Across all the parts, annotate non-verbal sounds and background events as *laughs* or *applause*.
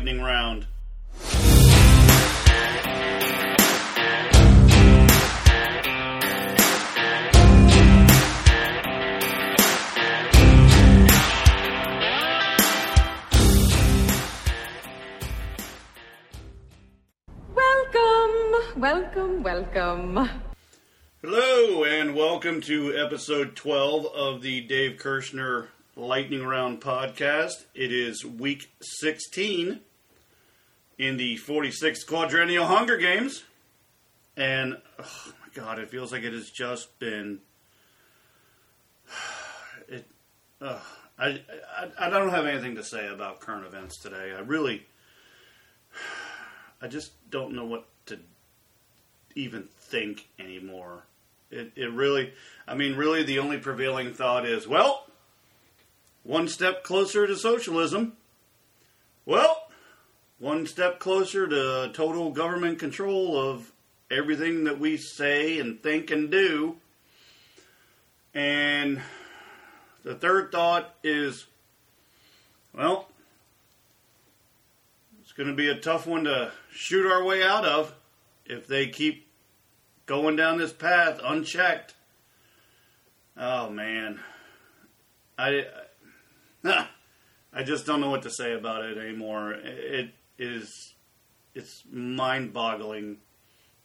lightning round. Welcome, welcome, welcome. Hello, and welcome to episode 12 of the Dave Kershner Lightning Round podcast. It is week 16 in the 46th Quadrennial Hunger Games. And, oh my god, it feels like it has just been. *sighs* It, I, I, I don't have anything to say about current events today. I really. *sighs* I just don't know what to even think anymore. It, it really, I mean, really, the only prevailing thought is, well, one step closer to socialism. Well, one step closer to total government control of everything that we say and think and do. And the third thought is, well, it's going to be a tough one to shoot our way out of if they keep going down this path unchecked. Oh man, I *laughs* I just don't know what to say about it anymore. It is it's mind-boggling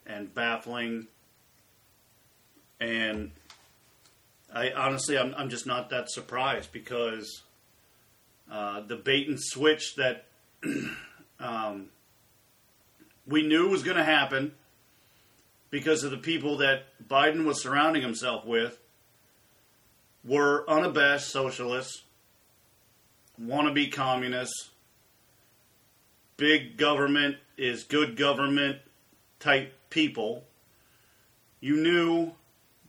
and baffling, and I honestly I'm I'm just not that surprised because uh, the bait and switch that *clears throat* um, we knew was going to happen because of the people that Biden was surrounding himself with were unabashed socialists, wannabe communists, big government is good government type people. You knew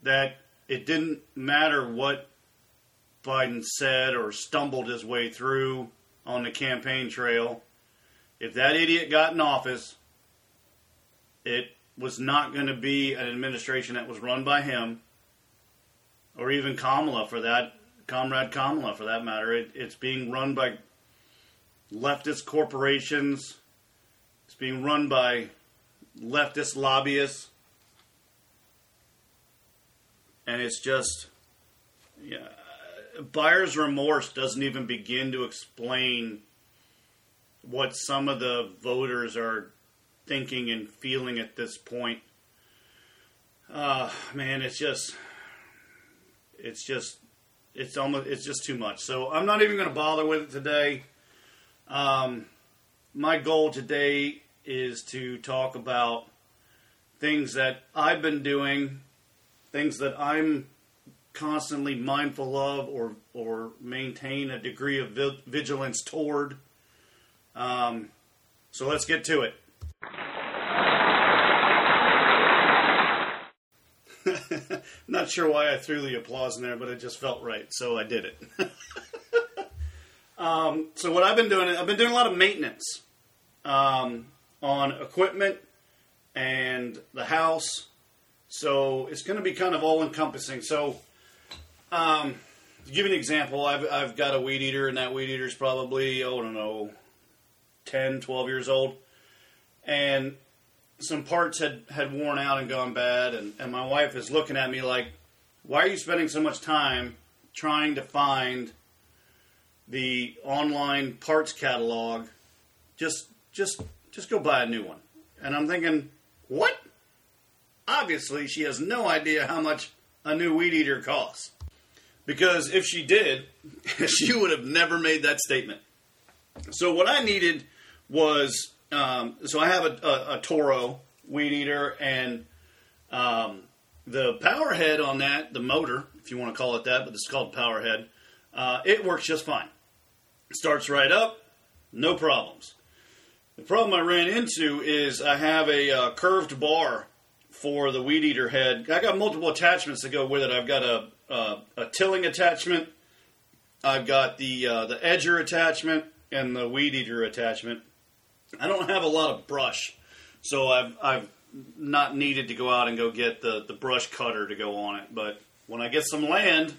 that it didn't matter what Biden said or stumbled his way through on the campaign trail. If that idiot got in office, it was not going to be an administration that was run by him, or even Kamala for that, Comrade Kamala for that matter. It, it's being run by leftist corporations. It's being run by leftist lobbyists, and it's just, yeah, buyer's remorse doesn't even begin to explain what some of the voters are thinking and feeling at this point. Uh, man, it's just, it's just, it's almost, it's just too much. So I'm not even going to bother with it today. Um, my goal today is to talk about things that I've been doing, things that I'm constantly mindful of or or maintain a degree of vigilance toward. Um, so let's get to it. *laughs* Not sure why I threw the applause in there, but it just felt right, so I did it. *laughs* um, so what I've been doing, I've been doing a lot of maintenance um, on equipment and the house. So it's going to be kind of all encompassing. So, um, to give you an example, I've, I've got a weed eater, and that weed eater is probably, oh, I don't know, 10, 12 years old. And some parts had, had worn out and gone bad, and, and my wife is looking at me like, why are you spending so much time trying to find the online parts catalog? Just just just go buy a new one. And I'm thinking, what? Obviously, she has no idea how much a new weed eater costs. Because if she did, *laughs* she would have never made that statement. So what I needed was um, so I have a, a, a, Toro weed eater and um, the power head on that, the motor, if you want to call it that, but it's called power head. Uh, it works just fine. Starts right up, no problems. The problem I ran into is I have a uh, curved bar for the weed eater head. I got multiple attachments that go with it. I've got a, a, a tilling attachment. I've got the uh, the edger attachment and the weed eater attachment. I don't have a lot of brush, so I've I've not needed to go out and go get the the brush cutter to go on it. But when I get some land,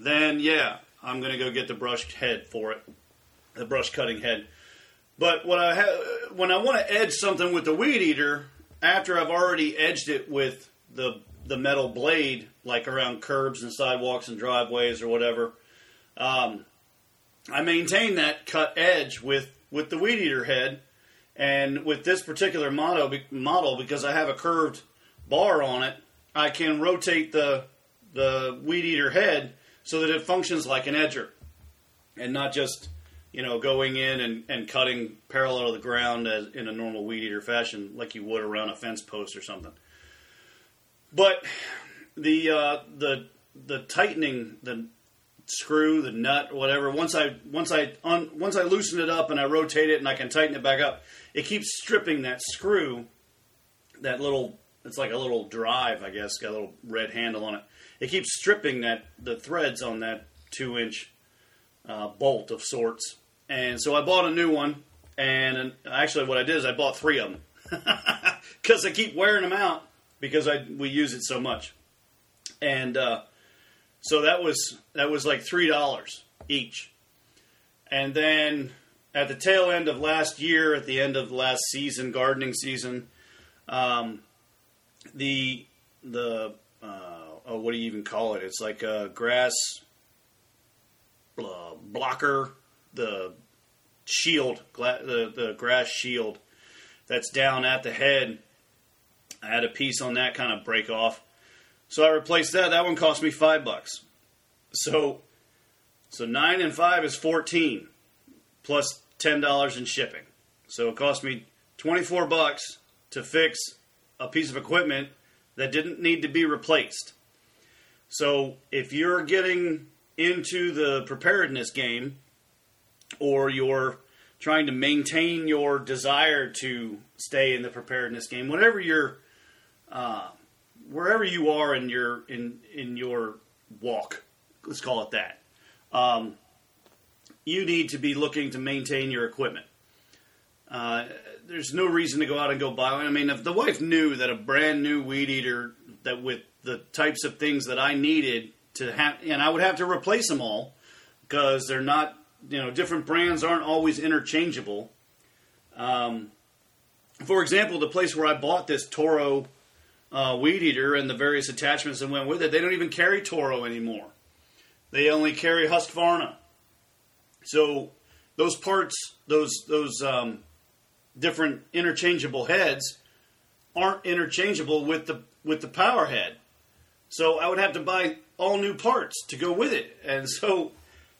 then yeah, I'm going to go get the brush head for it, the brush cutting head. But what I ha- when I want to edge something with the weed eater, after I've already edged it with the the metal blade, like around curbs and sidewalks and driveways or whatever, um, I maintain that cut edge with with the weed eater head, and with this particular model model because I have a curved bar on it, I can rotate the the weed eater head so that it functions like an edger, and not just you know going in and, and cutting parallel to the ground as in a normal weed eater fashion like you would around a fence post or something. But the uh, the the tightening the screw the nut whatever once I once I un, once I loosen it up and I rotate it and I can tighten it back up it keeps stripping that screw that little it's like a little drive I guess got a little red handle on it it keeps stripping that the threads on that two inch uh, bolt of sorts. And so I bought a new one and actually what I did is I bought three of them. *laughs* Because I keep wearing them out because I we use it so much. And uh, so that was that was like three dollars each. And then at the tail end of last year, at the end of last season, gardening season, um, the the oh, what do you even call it? It's like a grass uh, blocker, the shield, the the grass shield that's down at the head. I had a piece on that kind of break off, so I replaced that. That one cost me five bucks. So, so nine and five is fourteen, plus plus ten dollars in shipping. So it cost me twenty four bucks to fix a piece of equipment that didn't need to be replaced. So if you're getting into the preparedness game, or you're trying to maintain your desire to stay in the preparedness game, whatever you're uh, wherever you are in your in in your walk, let's call it that. Um, you need to be looking to maintain your equipment. Uh, there's no reason to go out and go buy one. I mean, if the wife knew that a brand new weed eater that with the types of things that I needed to have, and I would have to replace them all because they're not, you know, different brands aren't always interchangeable. Um, for example, the place where I bought this Toro uh, weed eater and the various attachments that went with it, they don't even carry Toro anymore. They only carry Husqvarna. So those parts, those those um, different interchangeable heads, aren't interchangeable with the with the power head. So I would have to buy all new parts to go with it, and so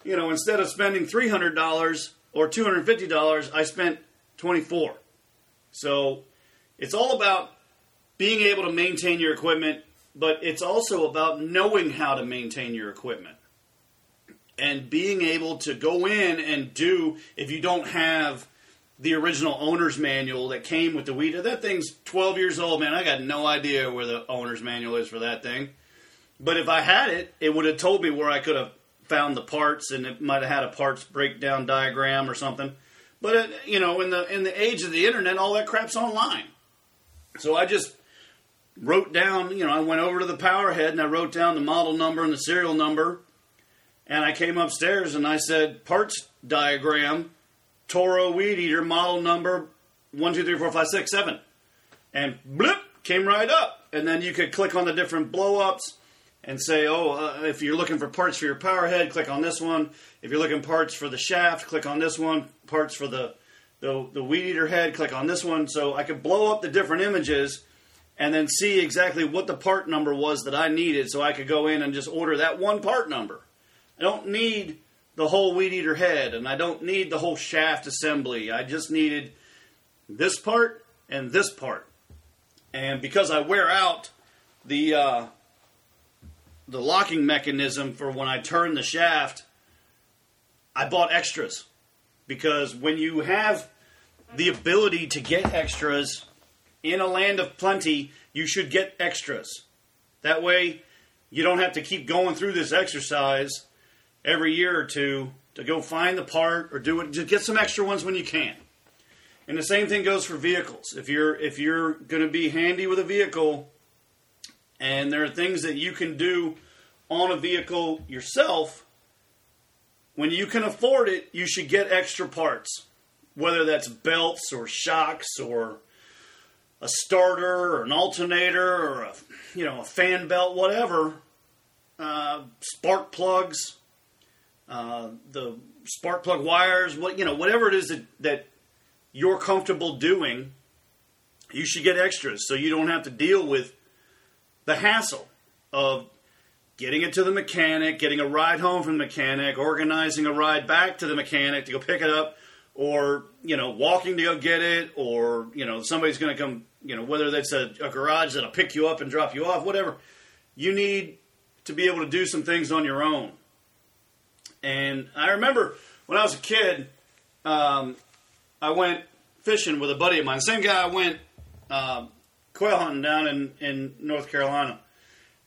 you know instead of spending three hundred dollars or two hundred fifty dollars, I spent twenty four. So it's all about being able to maintain your equipment, but it's also about knowing how to maintain your equipment and being able to go in and do if you don't have the original owner's manual that came with the weed. That thing's 12 years old, man. I got no idea where the owner's manual is for that thing. But if I had it, it would have told me where I could have found the parts, and it might have had a parts breakdown diagram or something. But it, you know, in the in the age of the internet, all that crap's online. So I just wrote down, you know, I went over to the power head and I wrote down the model number and the serial number. And I came upstairs and I said, parts diagram, Toro Weed Eater, model number one two three four five six seven, And blip, came right up. And then you could click on the different blow ups and say, oh, uh, if you're looking for parts for your power head, click on this one. If you're looking parts for the shaft, click on this one. Parts for the, the, the weed eater head, click on this one. So I could blow up the different images and then see exactly what the part number was that I needed so I could go in and just order that one part number. I don't need the whole weed eater head and I don't need the whole shaft assembly. I just needed this part and this part. And because I wear out the uh, the locking mechanism for when I turn the shaft, I bought extras because when you have the ability to get extras in a land of plenty, you should get extras. That way, you don't have to keep going through this exercise every year or two to go find the part or do it. Just get some extra ones when you can. And the same thing goes for vehicles. If you're if you're going to be handy with a vehicle, and there are things that you can do on a vehicle yourself, when you can afford it, you should get extra parts whether that's belts or shocks or a starter or an alternator or a you know a fan belt, whatever. Uh, spark plugs, uh, the spark plug wires, what you know, whatever it is that, that you're comfortable doing, you should get extras so you don't have to deal with the hassle of getting it to the mechanic, getting a ride home from the mechanic, organizing a ride back to the mechanic to go pick it up, or you know, walking to go get it, or you know, somebody's going to come, you know, whether that's a, a garage that'll pick you up and drop you off, whatever. You need to be able to do some things on your own. And I remember when I was a kid, um, I went fishing with a buddy of mine. Same guy I went uh, quail hunting down in, in North Carolina.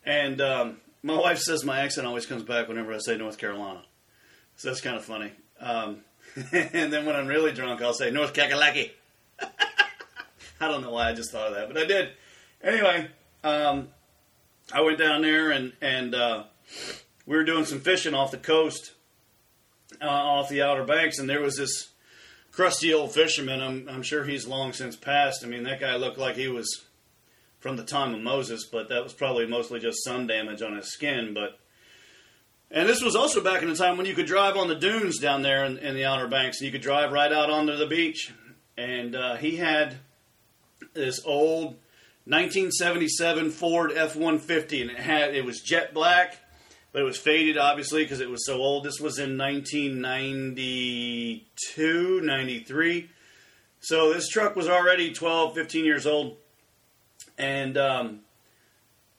And um, my wife says my accent always comes back whenever I say North Carolina. So that's kind of funny. Um, *laughs* and then when I'm really drunk, I'll say North Kakalaki. *laughs* I don't know why I just thought of that, but I did. Anyway, um, I went down there and and uh, we were doing some fishing off the coast, uh, off the Outer Banks, and there was this crusty old fisherman. I'm, I'm sure he's long since passed. I mean, that guy looked like he was from the time of Moses, but that was probably mostly just sun damage on his skin. But and this was also back in the time when you could drive on the dunes down there in, in the Outer Banks, and you could drive right out onto the beach. And uh, he had this old 1977 Ford F-150, and it had it was jet black, but it was faded obviously because it was so old. This was in 1992, 93. So this truck was already 12, 15 years old, and um,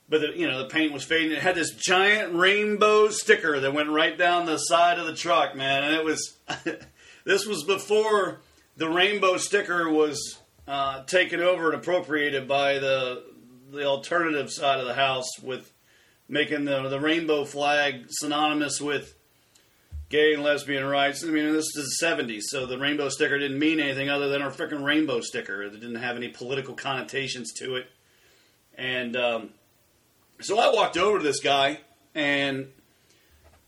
but the, you know the paint was fading. It had this giant rainbow sticker that went right down the side of the truck, man, and it was. *laughs* this was before the rainbow sticker was uh, taken over and appropriated by the the alternative side of the house with making the the rainbow flag synonymous with gay and lesbian rights. I mean, this is the 70s, so the rainbow sticker didn't mean anything other than a freaking rainbow sticker. It didn't have any political connotations to it. And um, so I walked over to this guy and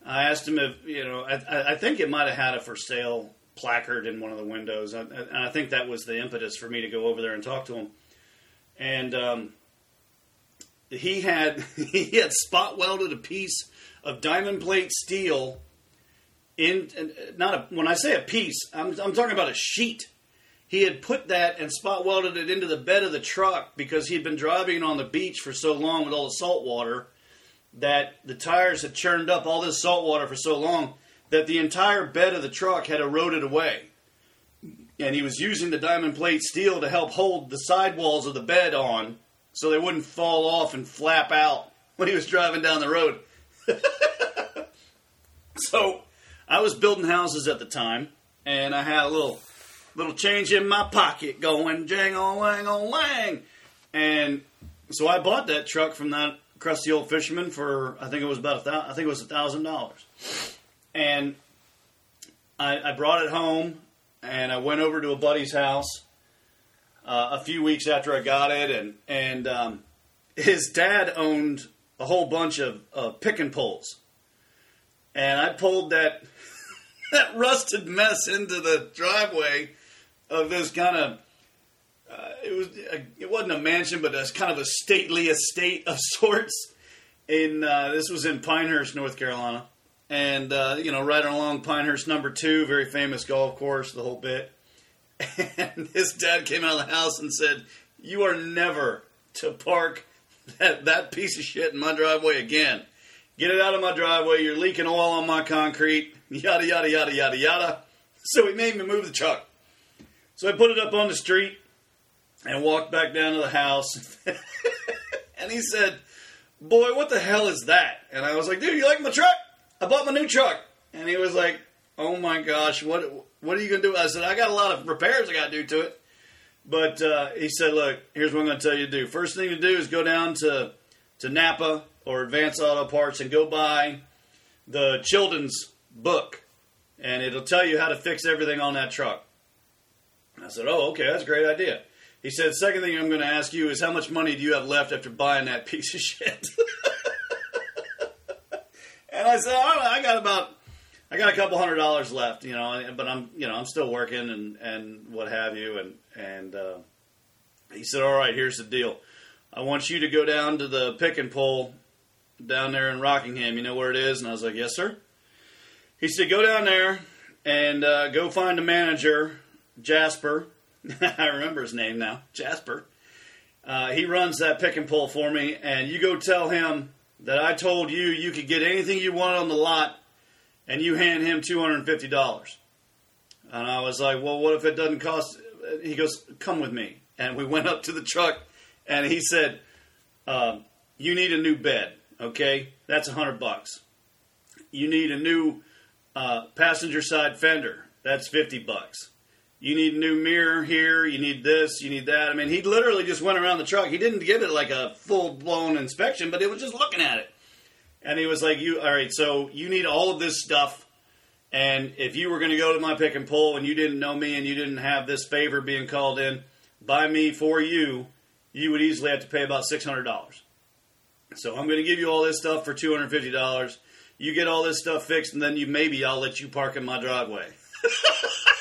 I asked him if, you know, I, I think it might have had a for sale placard in one of the windows. And I, think that was the impetus for me to go over there and talk to him. And um, he had *laughs* he had spot welded a piece of diamond plate steel in not a, when I say a piece, I'm, I'm talking about a sheet. He had put that and spot welded it into the bed of the truck because he'd been driving on the beach for so long with all the salt water that the tires had churned up all this salt water for so long that the entire bed of the truck had eroded away. And he was using the diamond plate steel to help hold the sidewalls of the bed on so they wouldn't fall off and flap out when he was driving down the road. *laughs* so I was building houses at the time, and I had a little little change in my pocket going jang on lang. And so I bought that truck from that crusty old fisherman for I think it was about a thousand, I think it was a thousand dollars. And I, I, brought it home and I went over to a buddy's house uh, a few weeks after I got it, and and um, his dad owned a whole bunch of uh, pick and pulls, and I pulled that *laughs* that rusted mess into the driveway of this kind of. Uh, it was a, it wasn't a mansion, but it's kind of a stately estate of *laughs* sorts. In uh, this was in Pinehurst, North Carolina, and uh, you know, right along Pinehurst Number Two, very famous golf course, the whole bit. *laughs* And his dad came out of the house and said, "You are never to park that that piece of shit in my driveway again. Get it out of my driveway. You're leaking oil on my concrete. Yada yada yada yada yada." So he made me move the truck. So I put it up on the street and walked back down to the house. *laughs* and he said, Boy, what the hell is that? And I was like, Dude, you like my truck? I bought my new truck. And he was like, Oh my gosh, what what are you going to do? I said, I got a lot of repairs I got to do to it. But uh, he said, Look, here's what I'm going to tell you to do. First thing to do is go down to, to Napa or Advanced Auto Parts and go buy the Children's book. And it'll tell you how to fix everything on that truck. I said, Oh, okay, that's a great idea. He said, Second thing I'm going to ask you is how much money do you have left after buying that piece of shit? *laughs* and I said, oh, I got about I got a couple hundred dollars left, you know, but I'm, you know, I'm still working and and what have you, and and uh, he said, all right, here's the deal. I want you to go down to the pick and pull down there in Rockingham. You know where it is? And I was like, yes, sir. He said, go down there and uh, go find a manager, Jasper. *laughs* I remember his name now, Jasper. Uh, he runs that pick and pull for me, and you go tell him that I told you you could get anything you want on the lot, and you hand him two hundred and fifty dollars. And I was like, well, what if it doesn't cost? He goes, come with me, and we went up to the truck, and he said, uh, you need a new bed, okay? That's a hundred bucks. You need a new uh, passenger side fender. That's fifty bucks you need a new mirror here, you need this, you need that. I mean, he literally just went around the truck. He didn't give it like a full blown inspection, but it was just looking at it. And he was like, "You all right? So you need all of this stuff, and if you were going to go to my pick and pull and you didn't know me and you didn't have this favor being called in by me for you, you would easily have to pay about six hundred dollars. So I'm going to give you all this stuff for two hundred fifty dollars. You get all this stuff fixed, and then you maybe I'll let you park in my driveway." *laughs*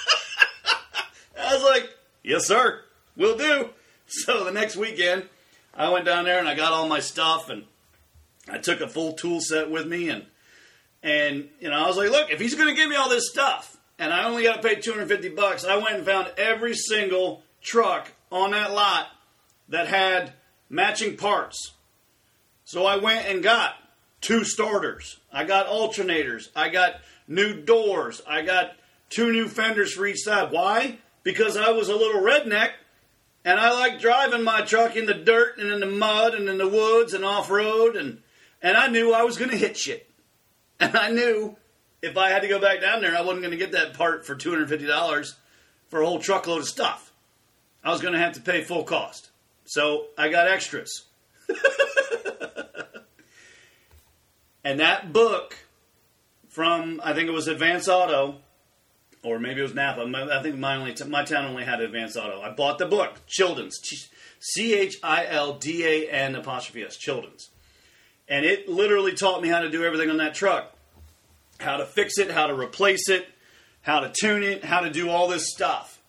I was like, yes, sir, We'll do. *laughs* So the next weekend, I went down there and I got all my stuff and I took a full tool set with me and and you know I was like, look, if he's going to give me all this stuff and I only got to pay 250 bucks, I went and found every single truck on that lot that had matching parts. So I went and got two starters. I got alternators. I got new doors. I got two new fenders for each side. Why? Because I was a little redneck and I like driving my truck in the dirt and in the mud and in the woods and off road and and I knew I was going to hit shit. *laughs* And I knew if I had to go back down there, I wasn't going to get that part for $250 for a whole truckload of stuff. I was going to have to pay full cost. So I got extras. *laughs* and that book from, I think it was Advance Auto, or maybe it was Napa. I think my only t- my town only had Advanced Auto. I bought the book, Children's, C H I L D A N apostrophe S, Children's, and it literally taught me how to do everything on that truck, how to fix it, how to replace it, how to tune it, how to do all this stuff.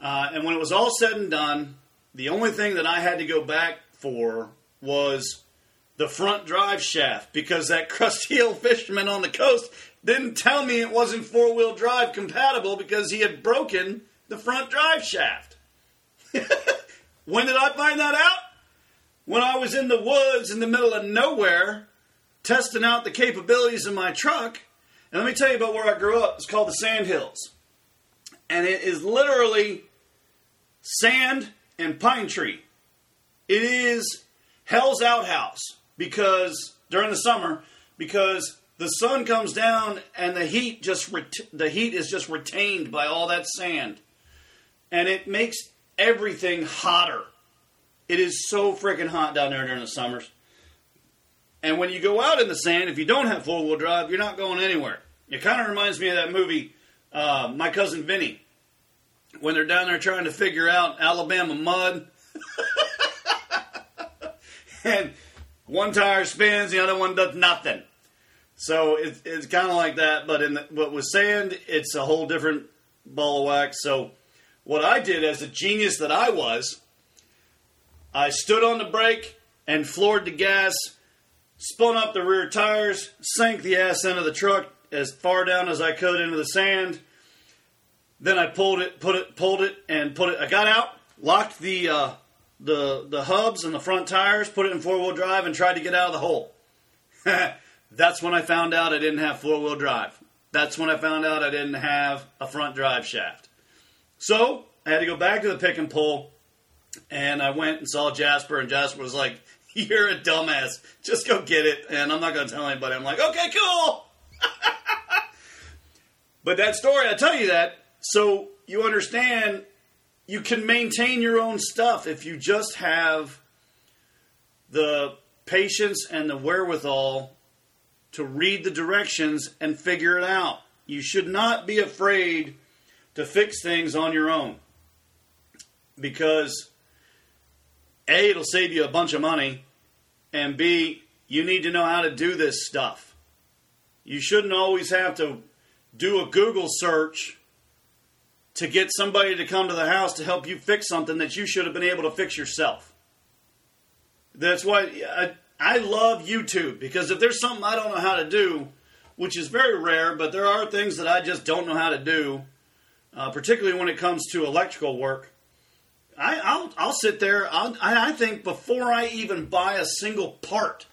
Uh, and when it was all said and done, the only thing that I had to go back for was the front drive shaft because that *laughs* crusty old fisherman on the coast didn't tell me it wasn't four wheel drive compatible because he had broken the front drive shaft. *laughs* when did I find that out? When I was in the woods in the middle of nowhere testing out the capabilities of my truck. And let me tell you about where I grew up. It's called the Sand Hills. And it is literally sand and pine tree. It is hell's outhouse because during the summer, because the sun comes down and the heat just ret- the heat is just retained by all that sand. And it makes everything hotter. It is so freaking hot down there during the summers. And when you go out in the sand if you don't have four-wheel drive you're not going anywhere. It kind of reminds me of that movie uh, my cousin vinny when they're down there trying to figure out alabama mud. *laughs* And one tire spins the other one does nothing so it's, it's kind of like that, but in the, but with sand, it's a whole different ball of wax. So what I did as a genius that I was, I stood on the brake and floored the gas, spun up the rear tires, sank the ass end of the truck as far down as I could into the sand. Then I pulled it, put it, pulled it, and put it. I got out, locked the uh, the the hubs and the front tires, put it in four wheel drive, and tried to get out of the hole. *laughs* That's when I found out I didn't have four wheel drive. That's when I found out I didn't have a front drive shaft. So I had to go back to the pick and pull, and I went and saw Jasper, and Jasper was like, *laughs* You're a dumbass. Just go get it. And I'm not going to tell anybody. I'm like, Okay, cool. *laughs* but that story, I tell you that so you understand you can maintain your own stuff if you just have the patience and the wherewithal to read the directions and figure it out. You should not be afraid to fix things on your own because A, it'll save you a bunch of money, and B, you need to know how to do this stuff. You shouldn't always have to do a Google search to get somebody to come to the house to help you fix something that you should have been able to fix yourself. That's why I, I love YouTube because if there's something I don't know how to do, which is very rare, but there are things that I just don't know how to do, uh, particularly when it comes to electrical work. I, will I'll sit there. I'll, I think before I even buy a single part,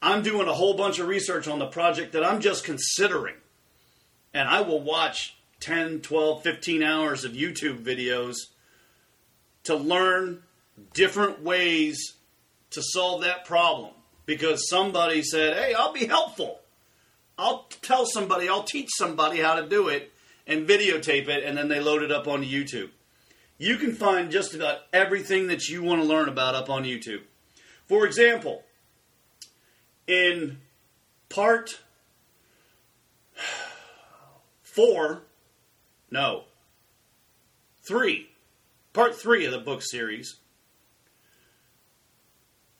I'm doing a whole bunch of research on the project that I'm just considering. And I will watch 10, 12, 15 hours of YouTube videos to learn different ways to solve that problem. Because somebody said, hey, I'll be helpful. I'll tell somebody, I'll teach somebody how to do it and videotape it, and then they load it up on YouTube. You can find just about everything that you want to learn about up on YouTube. For example, in part four, no, three, part three of the book series,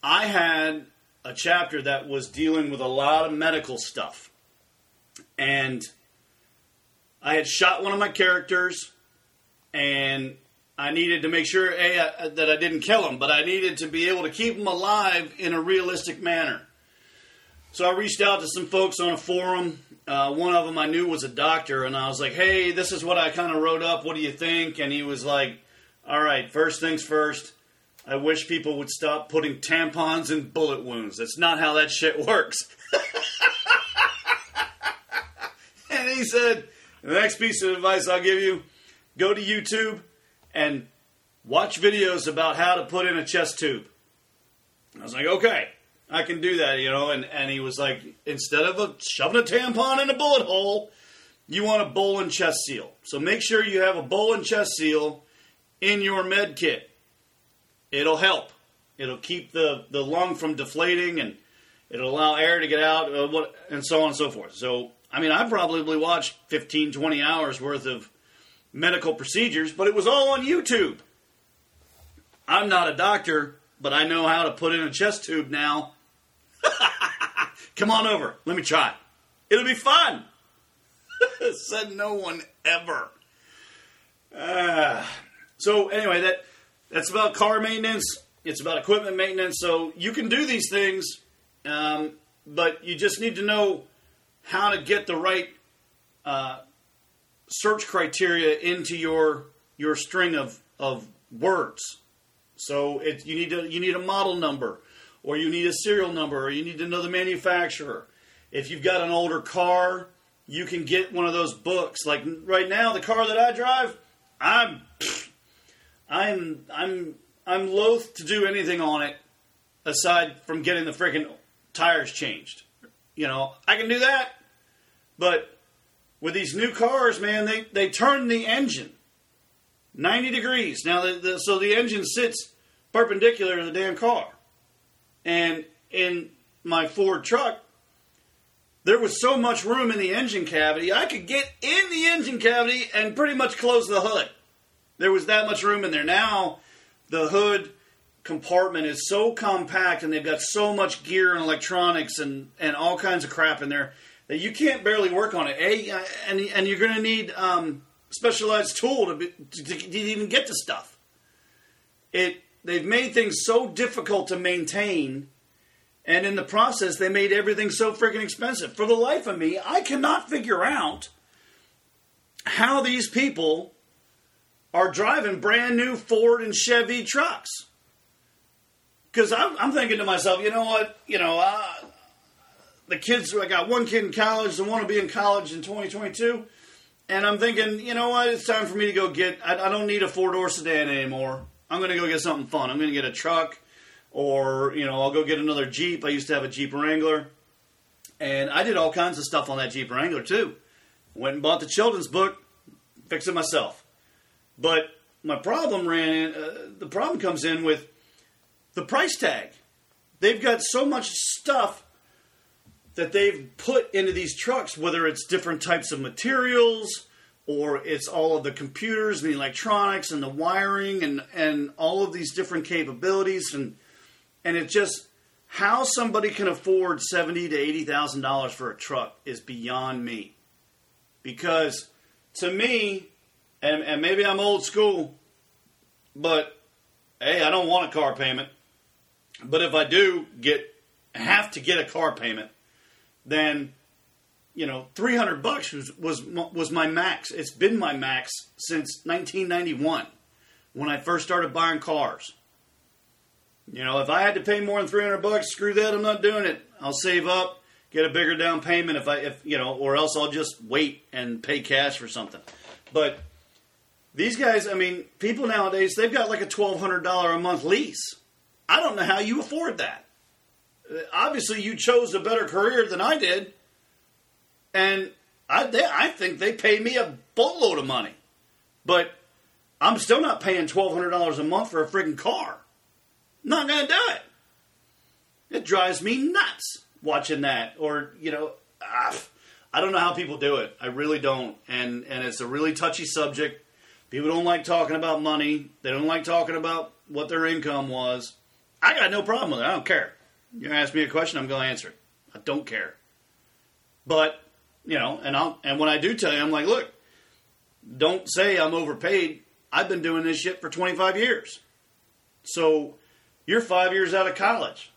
I had a chapter that was dealing with a lot of medical stuff. And I had shot one of my characters, and I needed to make sure a, I, that I didn't kill him, but I needed to be able to keep him alive in a realistic manner. So I reached out to some folks on a forum. Uh, one of them I knew was a doctor, and I was like, "Hey, this is what I kind of wrote up. What do you think?" And he was like, "All right, first things first. I wish people would stop putting tampons in bullet wounds. That's not how that shit works." *laughs* and he said, "The next piece of advice I'll give you: go to YouTube and watch videos about how to put in a chest tube." I was like, "Okay." I can do that, you know. And, and he was like, instead of a, shoving a tampon in a bullet hole, you want a Bolin chest seal. So make sure you have a Bolin chest seal in your med kit. It'll help. It'll keep the, the lung from deflating and it'll allow air to get out uh, what, and so on and so forth. So, I mean, I probably watched 15, 20 hours worth of medical procedures, but it was all on YouTube. I'm not a doctor, but I know how to put in a chest tube now *laughs* Come on over. Let me try. It'll be fun. *laughs* Said no one ever. Uh, so anyway, that that's about car maintenance. It's about equipment maintenance. So you can do these things, um, but you just need to know how to get the right uh, search criteria into your your string of of words. So it, you need to you need a model number or you need a serial number, or you need to know the manufacturer. If you've got an older car, you can get one of those books. Like right now, the car that I drive, I'm, I'm, I'm, I'm loath to do anything on it aside from getting the freaking tires changed. You know, I can do that, but with these new cars, man, they they turn the engine 90 degrees. Now, the, the, so the engine sits perpendicular to the damn car. And in my Ford truck, there was so much room in the engine cavity, I could get in the engine cavity and pretty much close the hood. There was that much room in there. Now, the hood compartment is so compact and they've got so much gear and electronics and, and all kinds of crap in there that you can't barely work on it. A, and, and you're going to need um, specialized tool to, be, to, to even get to stuff. It they've made things so difficult to maintain and in the process they made everything so freaking expensive for the life of me i cannot figure out how these people are driving brand new ford and chevy trucks because I'm, I'm, thinking to myself you know what you know uh, the kids i got one kid in college and one will be in college in 2022 and i'm thinking you know what it's time for me to go get i, I don't need a four-door sedan anymore I'm going to go get something fun. I'm going to get a truck, or you know, I'll go get another Jeep. I used to have a Jeep Wrangler, and I did all kinds of stuff on that Jeep Wrangler too. Went and bought the children's book, fixed it myself. But my problem ran in. Uh, the problem comes in with the price tag. They've got so much stuff that they've put into these trucks, whether it's different types of materials or it's all of the computers and the electronics and the wiring and, and all of these different capabilities and and it just how somebody can afford seventy to eighty thousand dollars for a truck is beyond me. because to me, and, and maybe I'm old school, but hey, I don't want a car payment. But if I do get have to get a car payment, then you know, 300 bucks was, was was my max. It's been my max since 1991 when I first started buying cars. You know, if I had to pay more than 300 bucks, screw that, I'm not doing it. I'll save up, get a bigger down payment if I if you know, or else I'll just wait and pay cash for something. But these guys, I mean, people nowadays, they've got like a $1200 a month lease. I don't know how you afford that. Obviously, you chose a better career than I did and I they, I think they pay me a boatload of money, but I'm still not paying twelve hundred dollars a month for a freaking car. Not gonna do it. It drives me nuts watching that, or you know, ah, I don't know how people do it. I really don't, and and it's a really touchy subject. People don't like talking about money. They don't like talking about what their income was. I got no problem with it. I don't care. You ask me a question, I'm going to answer it. I don't care. But you know, and I'll and when I do tell you, I'm like, look, don't say I'm overpaid. I've been doing this shit for 25 years. So you're five years out of college.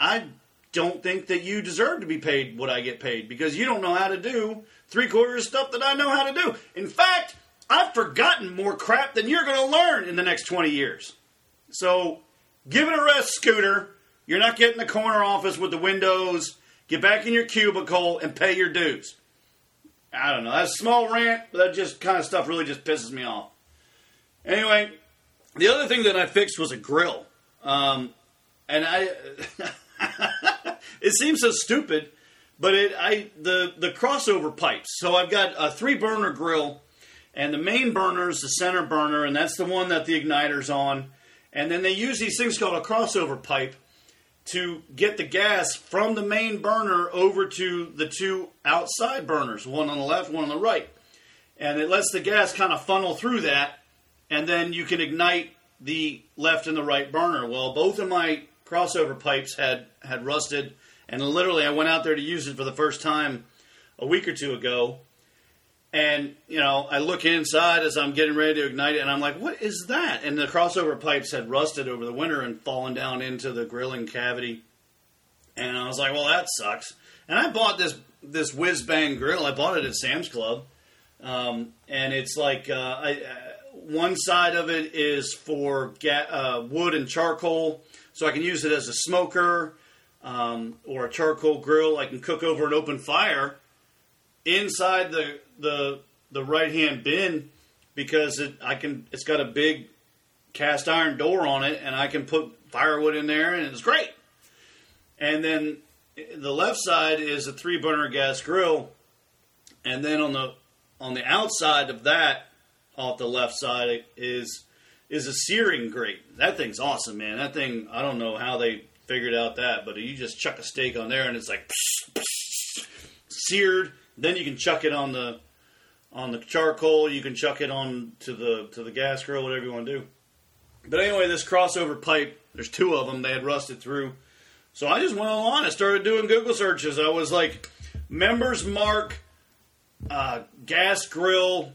I don't think that you deserve to be paid what I get paid because you don't know how to do three quarters of stuff that I know how to do. In fact, I've forgotten more crap than you're going to learn in the next 20 years. So give it a rest, Scooter. You're not getting the corner office with the windows. Get back in your cubicle and pay your dues. I don't know. That's a small rant, but that just kind of stuff really just pisses me off. Anyway, the other thing that I fixed was a grill. Um, and I, *laughs* it seems so stupid, but it I the the crossover pipes. So I've got a three burner grill, and the main burner is the center burner, and that's the one that the igniter's on. And then they use these things called a crossover pipe, to get the gas from the main burner over to the two outside burners, one on the left, one on the right. And it lets the gas kind of funnel through that, and then you can ignite the left and the right burner. Well, both of my crossover pipes had, had rusted, and literally I went out there to use it for the first time a week or two ago, and, you know, I look inside as I'm getting ready to ignite it, and I'm like, what is that? And the crossover pipes had rusted over the winter and fallen down into the grilling cavity. And I was like, well, that sucks. And I bought this this whiz bang grill. I bought it at Sam's Club, um, and it's like uh, I, uh, one side of it is for ga- uh, wood and charcoal, so I can use it as a smoker um, or a charcoal grill. I can cook over an open fire inside the the the right hand bin because it I can it's got a big cast iron door on it and I can put firewood in there and it's great. And then the left side is a three burner gas grill, and then on the on the outside of that, off the left side is is a searing grate. That thing's awesome, man. That thing I don't know how they figured out that, but you just chuck a steak on there and it's like seared then you can chuck it on the on the charcoal. You can chuck it on to the to the gas grill, whatever you want to do. But anyway, this crossover pipe, there's two of them. They had rusted through, so I just went online. I started doing Google searches. I was like, Member's Mark uh, gas grill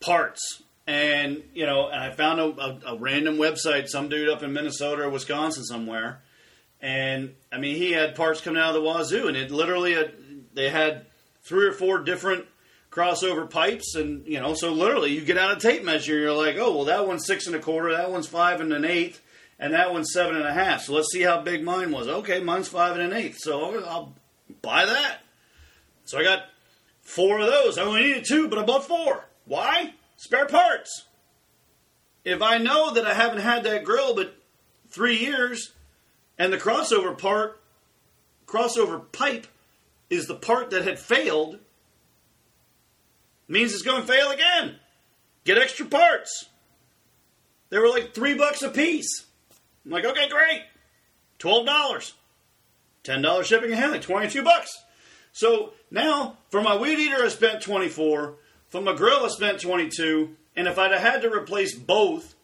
parts, and you know, and I found a, a, a random website, some dude up in Minnesota or Wisconsin somewhere, and I mean, he had parts coming out of the wazoo, and it literally had, they had three or four different crossover pipes, and you know, so literally you get out a tape measure, and you're like, oh well, that one's six and a quarter, that one's five and an eighth, and that one's seven and a half. So let's see how big mine was. Okay, mine's five and an eighth, so I'll buy that. So I got four of those. I only needed two, but I bought four. Why? Spare parts. If I know that I haven't had that grill but three years, and the crossover part, crossover pipe is the part that had failed means it's going to fail again. Get extra parts. They were like three bucks a piece. I'm like, okay, great. Twelve dollars. Ten dollars shipping and handling, twenty-two bucks. So now for my weed eater I spent twenty-four. For my grill I spent twenty-two. And if I'd have had to replace both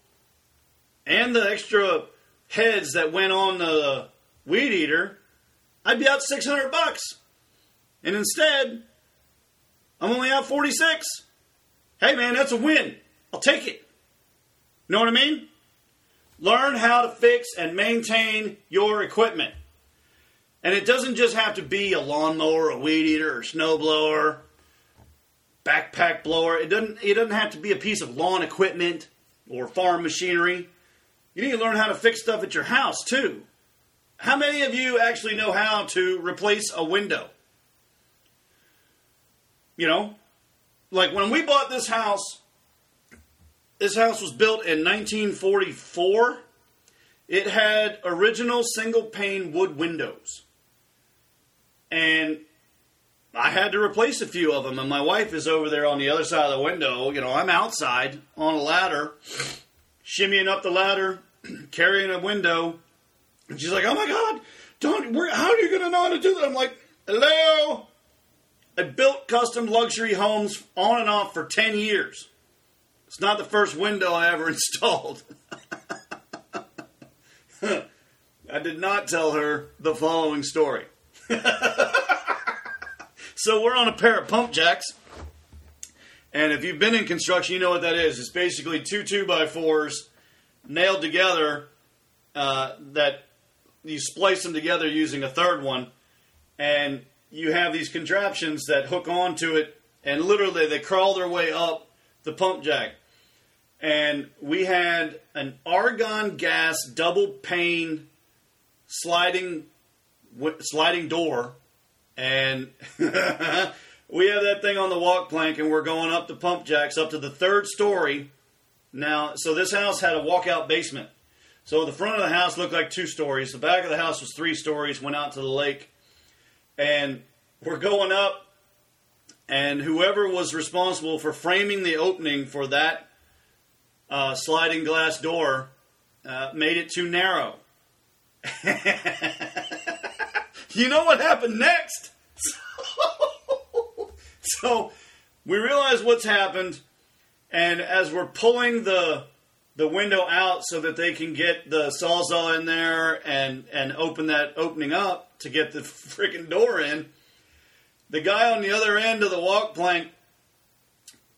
and the extra heads that went on the weed eater, I'd be out six hundred bucks. And instead, I'm only out 46. Hey, man, that's a win. I'll take it. Know what I mean? Learn how to fix and maintain your equipment. And it doesn't just have to be a lawnmower, a weed eater, or snow blower, backpack blower. It doesn't it doesn't have to be a piece of lawn equipment or farm machinery. You need to learn how to fix stuff at your house too. How many of you actually know how to replace a window? You know, like when we bought this house, this house was built in 1944. It had original single pane wood windows. And I had to replace a few of them, and my wife is over there on the other side of the window. You know, I'm outside on a ladder, shimmying up the ladder, *clears throat* carrying a window, and she's like, "Oh my God, don't! How are you going to know how to do that?" I'm like, "Hello." I built custom luxury homes on and off for ten years. It's not the first window I ever *laughs* installed. *laughs* I did not tell her the following story. *laughs* so we're on a pair of pump jacks. And if you've been in construction, you know what that is. It's basically two two by fours nailed together uh, that you splice them together using a third one. And you have these contraptions that hook onto it, and literally they crawl their way up the pump jack. And we had an argon gas double pane sliding sliding door, and *laughs* we have that thing on the walk plank, and we're going up the pump jacks up to the third story. Now, so this house had a walkout basement. So the front of the house looked like two stories. The back of the house was three stories. Went out to the lake, and we're going up. And whoever was responsible for framing the opening for that uh, sliding glass door uh, made it too narrow. *laughs* you know what happened next? *laughs* So, we realize what's happened, and as we're pulling the the window out so that they can get the sawzall in there and and open that opening up to get the *laughs* freaking door in, the guy on the other end of the walk plank,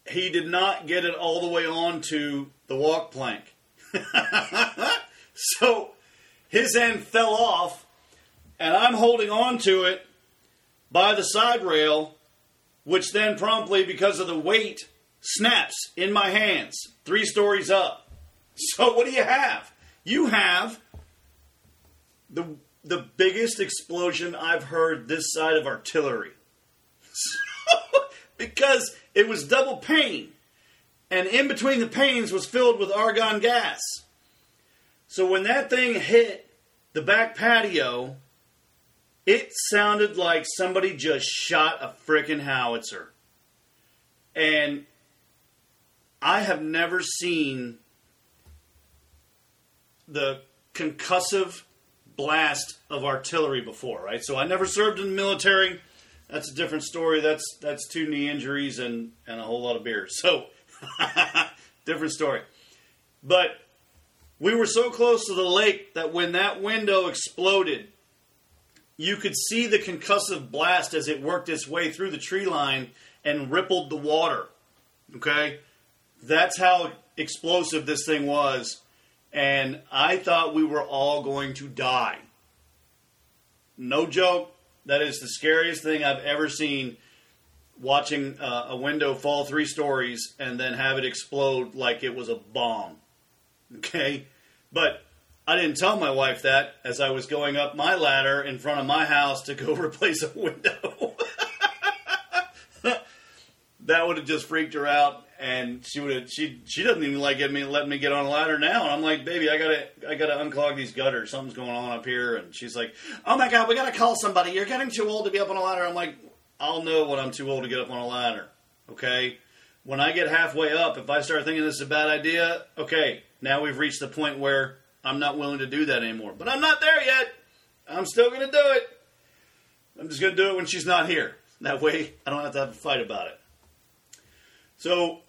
he did not get it all the way onto the walk plank. *laughs* so his end fell off, and I'm holding on to it by the side rail, which then promptly, because of the weight, snaps in my hands, three stories up. *laughs* So what do you have? You have the the biggest explosion I've heard this side of artillery. *laughs* because it was double pane, and in between the panes was filled with argon gas. So when that thing hit the back patio, it sounded like somebody just shot a frickin' howitzer. And I have never seen the concussive blast of artillery before, right? So I never served in the military. That's a different story. That's that's two knee injuries and and a whole lot of beer. So *laughs* different story. But we were so close to the lake that when that window exploded, you could see the concussive blast as it worked its way through the tree line and rippled the water. Okay? That's how explosive this thing was. And I thought we were all going to die. No joke. That is the scariest thing I've ever seen watching uh, a window fall three stories and then have it explode like it was a bomb. Okay? But I didn't tell my wife that as I was going up my ladder in front of my house to go *laughs* replace a window. *laughs* that would have just freaked her out and she would have she she doesn't even like me letting me get on a ladder now. And I'm like baby I gotta I gotta unclog these gutters. Something's going on up here. And she's like oh my god we gotta call somebody. You're getting too old to be up on a ladder. I'm like I'll know when I'm too old to get up on a ladder okay? When I get halfway up if I start thinking this is a bad idea okay now we've reached the point where I'm not willing to do that anymore. But I'm not there yet. I'm still gonna do it. I'm just gonna do it when she's not here. That way I don't have to have a fight about it so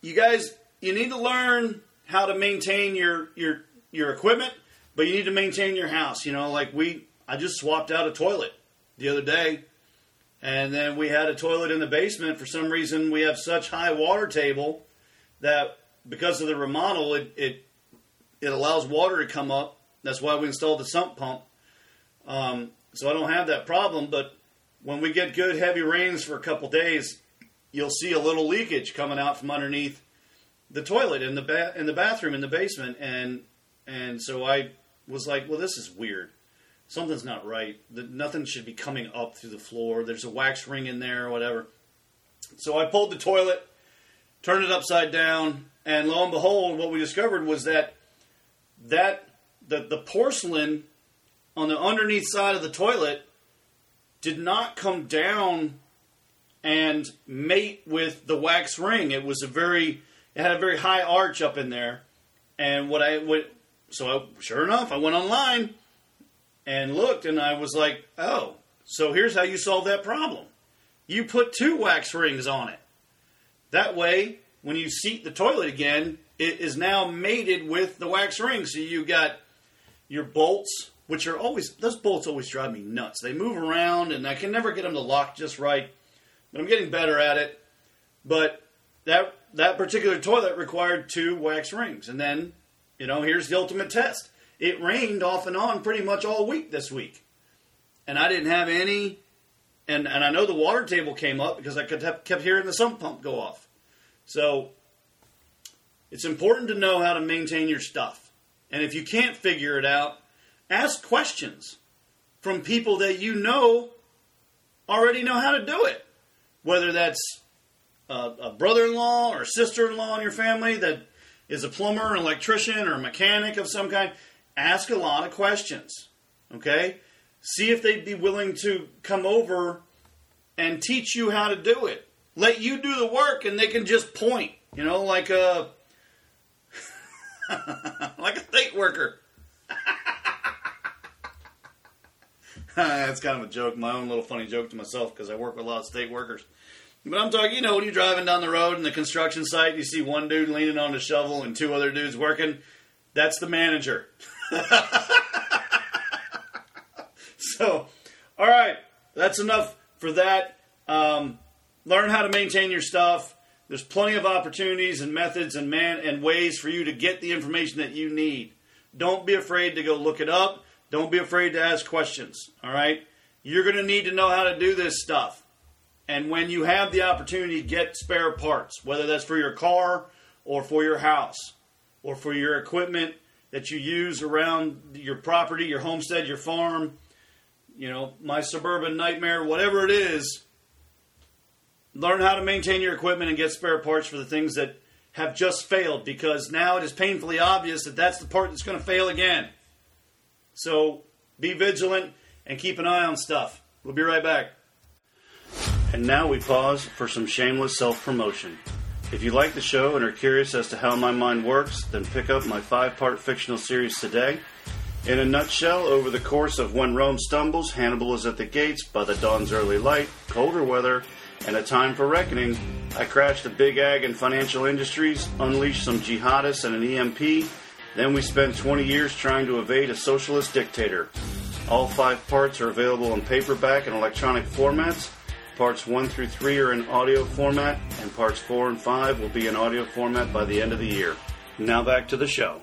you guys, you need to learn how to maintain your your your equipment, but you need to maintain your house. You know, like we, I just swapped out a toilet the other day, And then we had a toilet in the basement. For some reason, we have such high water table that because of the remodel, it it, it allows water to come up. That's why we installed the sump pump. Um, so I don't have that problem. But when we get good heavy rains for a couple days, you'll see a little leakage coming out from underneath the toilet in the ba- in the bathroom in the basement, and and so I was like, well, this is weird. Something's not right. The, nothing should be coming up through the floor. There's a wax ring in there or whatever. So I pulled the toilet, turned it upside down, and lo and behold, what we discovered was that that the, the porcelain on the underneath side of the toilet did not come down and mate with the wax ring. It was a very it had a very high arch up in there. And what I would so I, sure enough, I went online and looked, and I was like, oh, so here's how you solve that problem. You put two wax rings on it. That way, when you seat the toilet again, it is now mated with the wax ring. So you got your bolts, which are always those bolts always drive me nuts. They move around, and I can never get them to lock just right. I'm getting better at it. But that that particular toilet required two wax rings, and then you know here's the ultimate test. It rained off and on pretty much all week this week, and I didn't have any. And and I know the water table came up because I have, kept hearing the sump pump go off. So it's important to know how to maintain your stuff. And if you can't figure it out, ask questions from people that you know already know how to do it. Whether that's a, a brother in law or sister in law in your family that is a plumber, an electrician, or a mechanic of some kind, ask a lot of questions. Okay? See if they'd be willing to come over and teach you how to do it. Let you do the work and they can just point, you know, like a *laughs* like a state worker. *laughs* That's kind of a joke, my own little funny joke to myself because I work with a lot of state workers. But I'm talking, you know, when you're driving down the road in the construction site, and you see one dude leaning on the shovel and two other dudes working. That's the manager. *laughs* so, all right, that's enough for that. Um, learn how to maintain your stuff. There's plenty of opportunities and methods and man and ways for you to get the information that you need. Don't be afraid to go look it up. Don't be afraid to ask questions. All right, you're going to need to know how to do this stuff. And when you have the opportunity, get spare parts, whether that's for your car or for your house or for your equipment that you use around your property, your homestead, your farm, you know, my suburban nightmare, whatever it is. Learn how to maintain your equipment and get spare parts for the things that have just failed because now it is painfully obvious that that's the part that's going to fail again. So be vigilant and keep an eye on stuff. We'll be right back. And now we pause for some shameless self promotion. If you like the show and are curious as to how my mind works, then pick up my five part fictional series today. In a nutshell, over the course of When Rome Stumbles, Hannibal is at the gates by the dawn's early light, colder weather, and a time for reckoning, I crash the big ag and financial industries, unleash some jihadists and an EMP, then we spent 20 years trying to evade a socialist dictator. All five parts are available in paperback and electronic formats. Parts 1 through 3 are in audio format, and parts 4 and 5 will be in audio format by the end of the year. Now back to the show.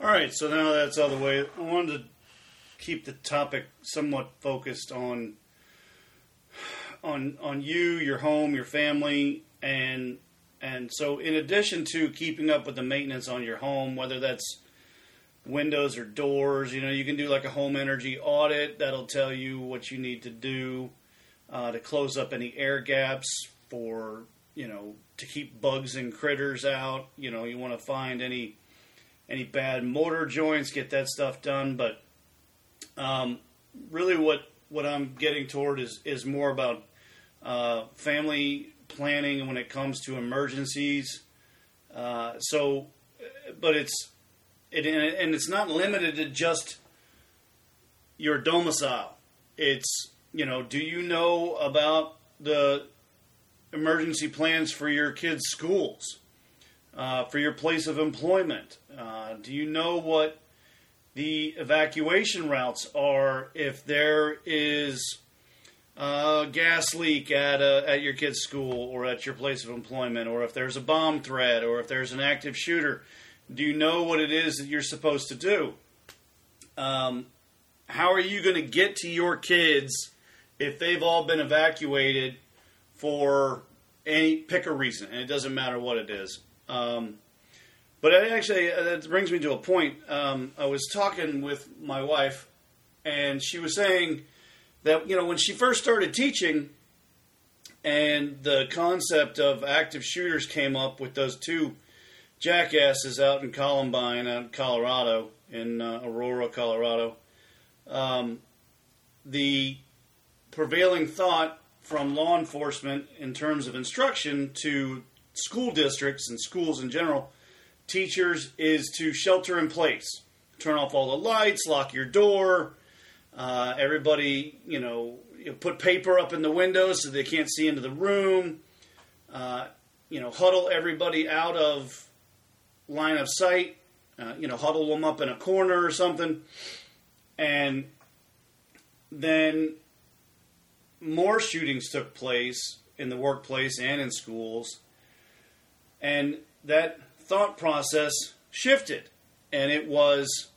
All right, so now that's out of the way. I wanted to keep the topic somewhat focused on on on you, your home, your family, and and so in addition to keeping up with the maintenance on your home, whether that's windows or doors, you know, you can do like a home energy audit that'll tell you what you need to do uh, to close up any air gaps for you know to keep bugs and critters out. You know, you want to find any any bad mortar joints, get that stuff done. But um, really, what what I'm getting toward is is more about uh, family planning when it comes to emergencies. Uh, so, but it's it and it's not limited to just your domicile. It's you know, do you know about the emergency plans for your kids' schools, uh, for your place of employment? Uh, do you know what the evacuation routes are if there is uh, gas leak at a, at your kid's school or at your place of employment, or if there's a bomb threat, or if there's an active shooter, do you know what it is that you're supposed to do? Um, how are you going to get to your kids if they've all been evacuated for any pick a reason, and it doesn't matter what it is. Um, but actually uh, that brings me to a point. Um, I was talking with my wife, and she was saying that you know when she first started teaching, and the concept of active shooters came up with those two jackasses out in Columbine, out in Colorado, in uh, Aurora, Colorado. Um, the prevailing thought from law enforcement in terms of instruction to school districts and schools in general, teachers, is to shelter in place. Turn off all the lights, lock your door. Uh, everybody, you know, put paper up in the windows so they can't see into the room. Uh, you know, huddle everybody out of line of sight. Uh, you know, huddle them up in a corner or something. And then more shootings took place in the workplace and in schools. And that thought process shifted. And it was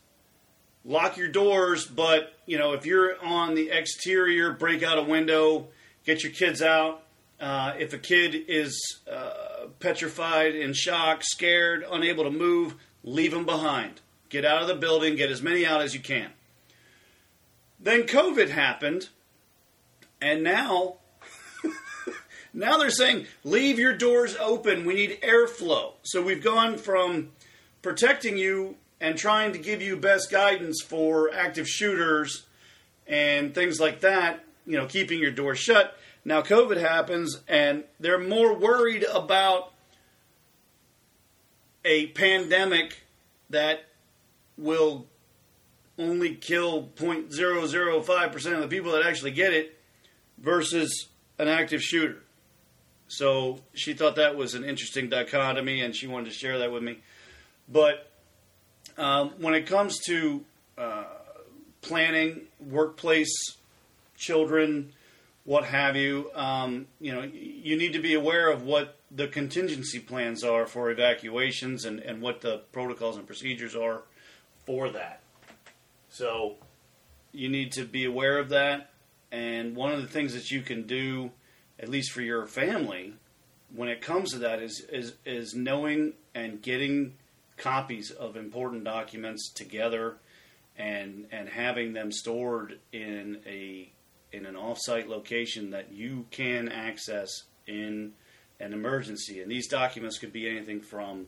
lock your doors, but you know, if you're on the exterior, break out a window, get your kids out. Uh, if a kid is uh, petrified, in shock, scared, unable to move, leave them behind. Get out of the building, get as many out as you can. Then COVID happened, and now, *laughs* now they're saying leave your doors open. We need airflow. So we've gone from protecting you and trying to give you best guidance for active shooters and things like that. You know, keeping your door shut. Now COVID happens, and they're more worried about a pandemic that will only kill 0.005% of the people that actually get it versus an active shooter. So she thought that was an interesting dichotomy, and she wanted to share that with me. But um, when it comes to uh, planning, workplace, children, what have you, um, you know, you need to be aware of what the contingency plans are for evacuations and, and what the protocols and procedures are for that. So you need to be aware of that and one of the things that you can do, at least for your family, when it comes to that, is is is knowing and getting copies of important documents together, and and having them stored in a in an offsite location that you can access in an emergency. And these documents could be anything from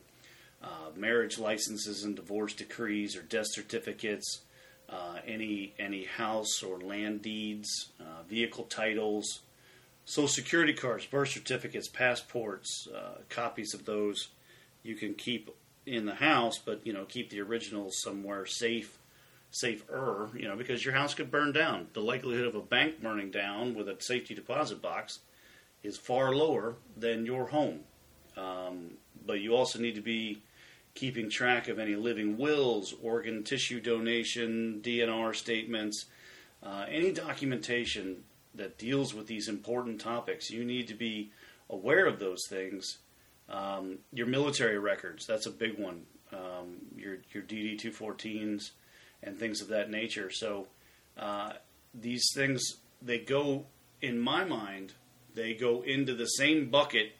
uh, marriage licenses and divorce decrees or death certificates uh, any any house or land deeds, uh, vehicle titles, social security cards, birth certificates, passports, uh, copies of those you can keep in the house, but you know keep the originals somewhere safe, safer. You know because your house could burn down. The likelihood of a bank burning down with a safety deposit box is far lower than your home. Um, but you also need to be keeping track of any living wills, organ tissue donation, DNR statements, uh, any documentation that deals with these important topics. You need to be aware of those things. Um, your military records, that's a big one. Um, your your DD 214s and things of that nature. So uh, these things, they go, in my mind, they go into the same bucket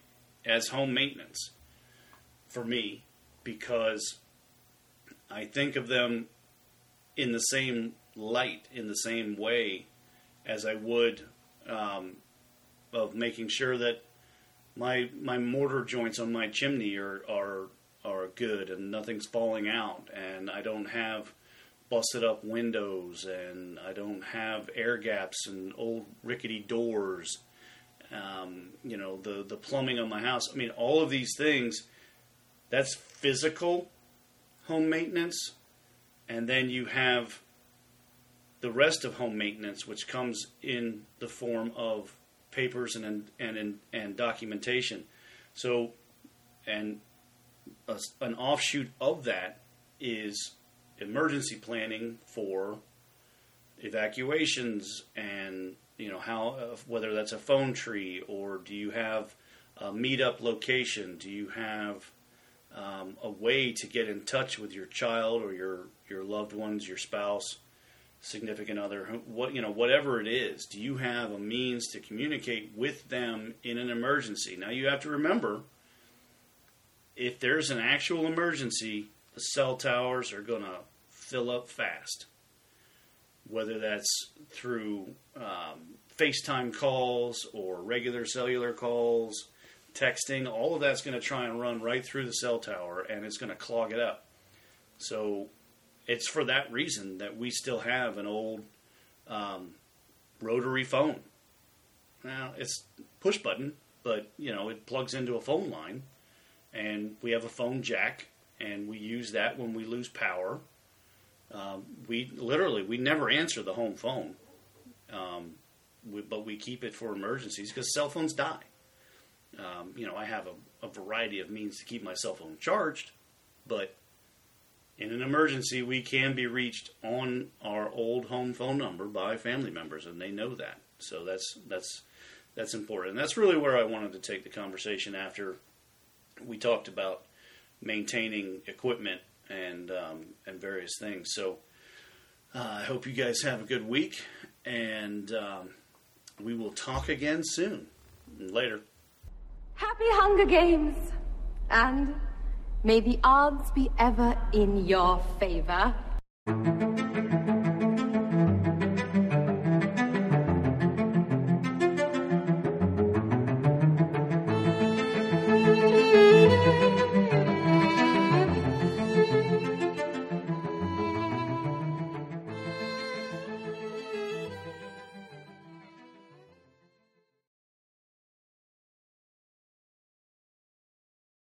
as home maintenance for me because I think of them in the same light, in the same way as I would um, of making sure that my my mortar joints on my chimney are are are good and nothing's falling out and I don't have busted up windows and I don't have air gaps and old rickety doors. Um, you know the the plumbing on my house. I mean all of these things that's physical home maintenance. And then you have the rest of home maintenance, which comes in the form of papers and and and, and documentation. So, and a, an offshoot of that is emergency planning for evacuations and you know how uh, whether that's a phone tree or do you have a meetup location? Do you have um, a way to get in touch with your child or your your loved ones, your spouse, significant other, what you know, whatever it is? Do you have a means to communicate with them in an emergency? Now you have to remember, if there's an actual emergency, the cell towers are going to fill up fast whether that's through um, FaceTime calls or regular cellular calls, texting, all of that's going to try and run right through the cell tower and it's going to clog it up. So it's for that reason that we still have an old um, rotary phone. Now it's push button, but you know it plugs into a phone line, and we have a phone jack, and we use that when we lose power um, we literally we never answer the home phone, um, we, but we keep it for emergencies because cell phones die. Um, you know, I have a, a, variety of means to keep my cell phone charged, but in an emergency, we can be reached on our old home phone number by family members, and they know that. So that's that's that's important, and that's really where I wanted to take the conversation after we talked about maintaining equipment and um, and various things. So uh, I hope you guys have a good week, and um, we will talk again soon. Later. Happy Hunger Games, and may the odds be ever in your favor.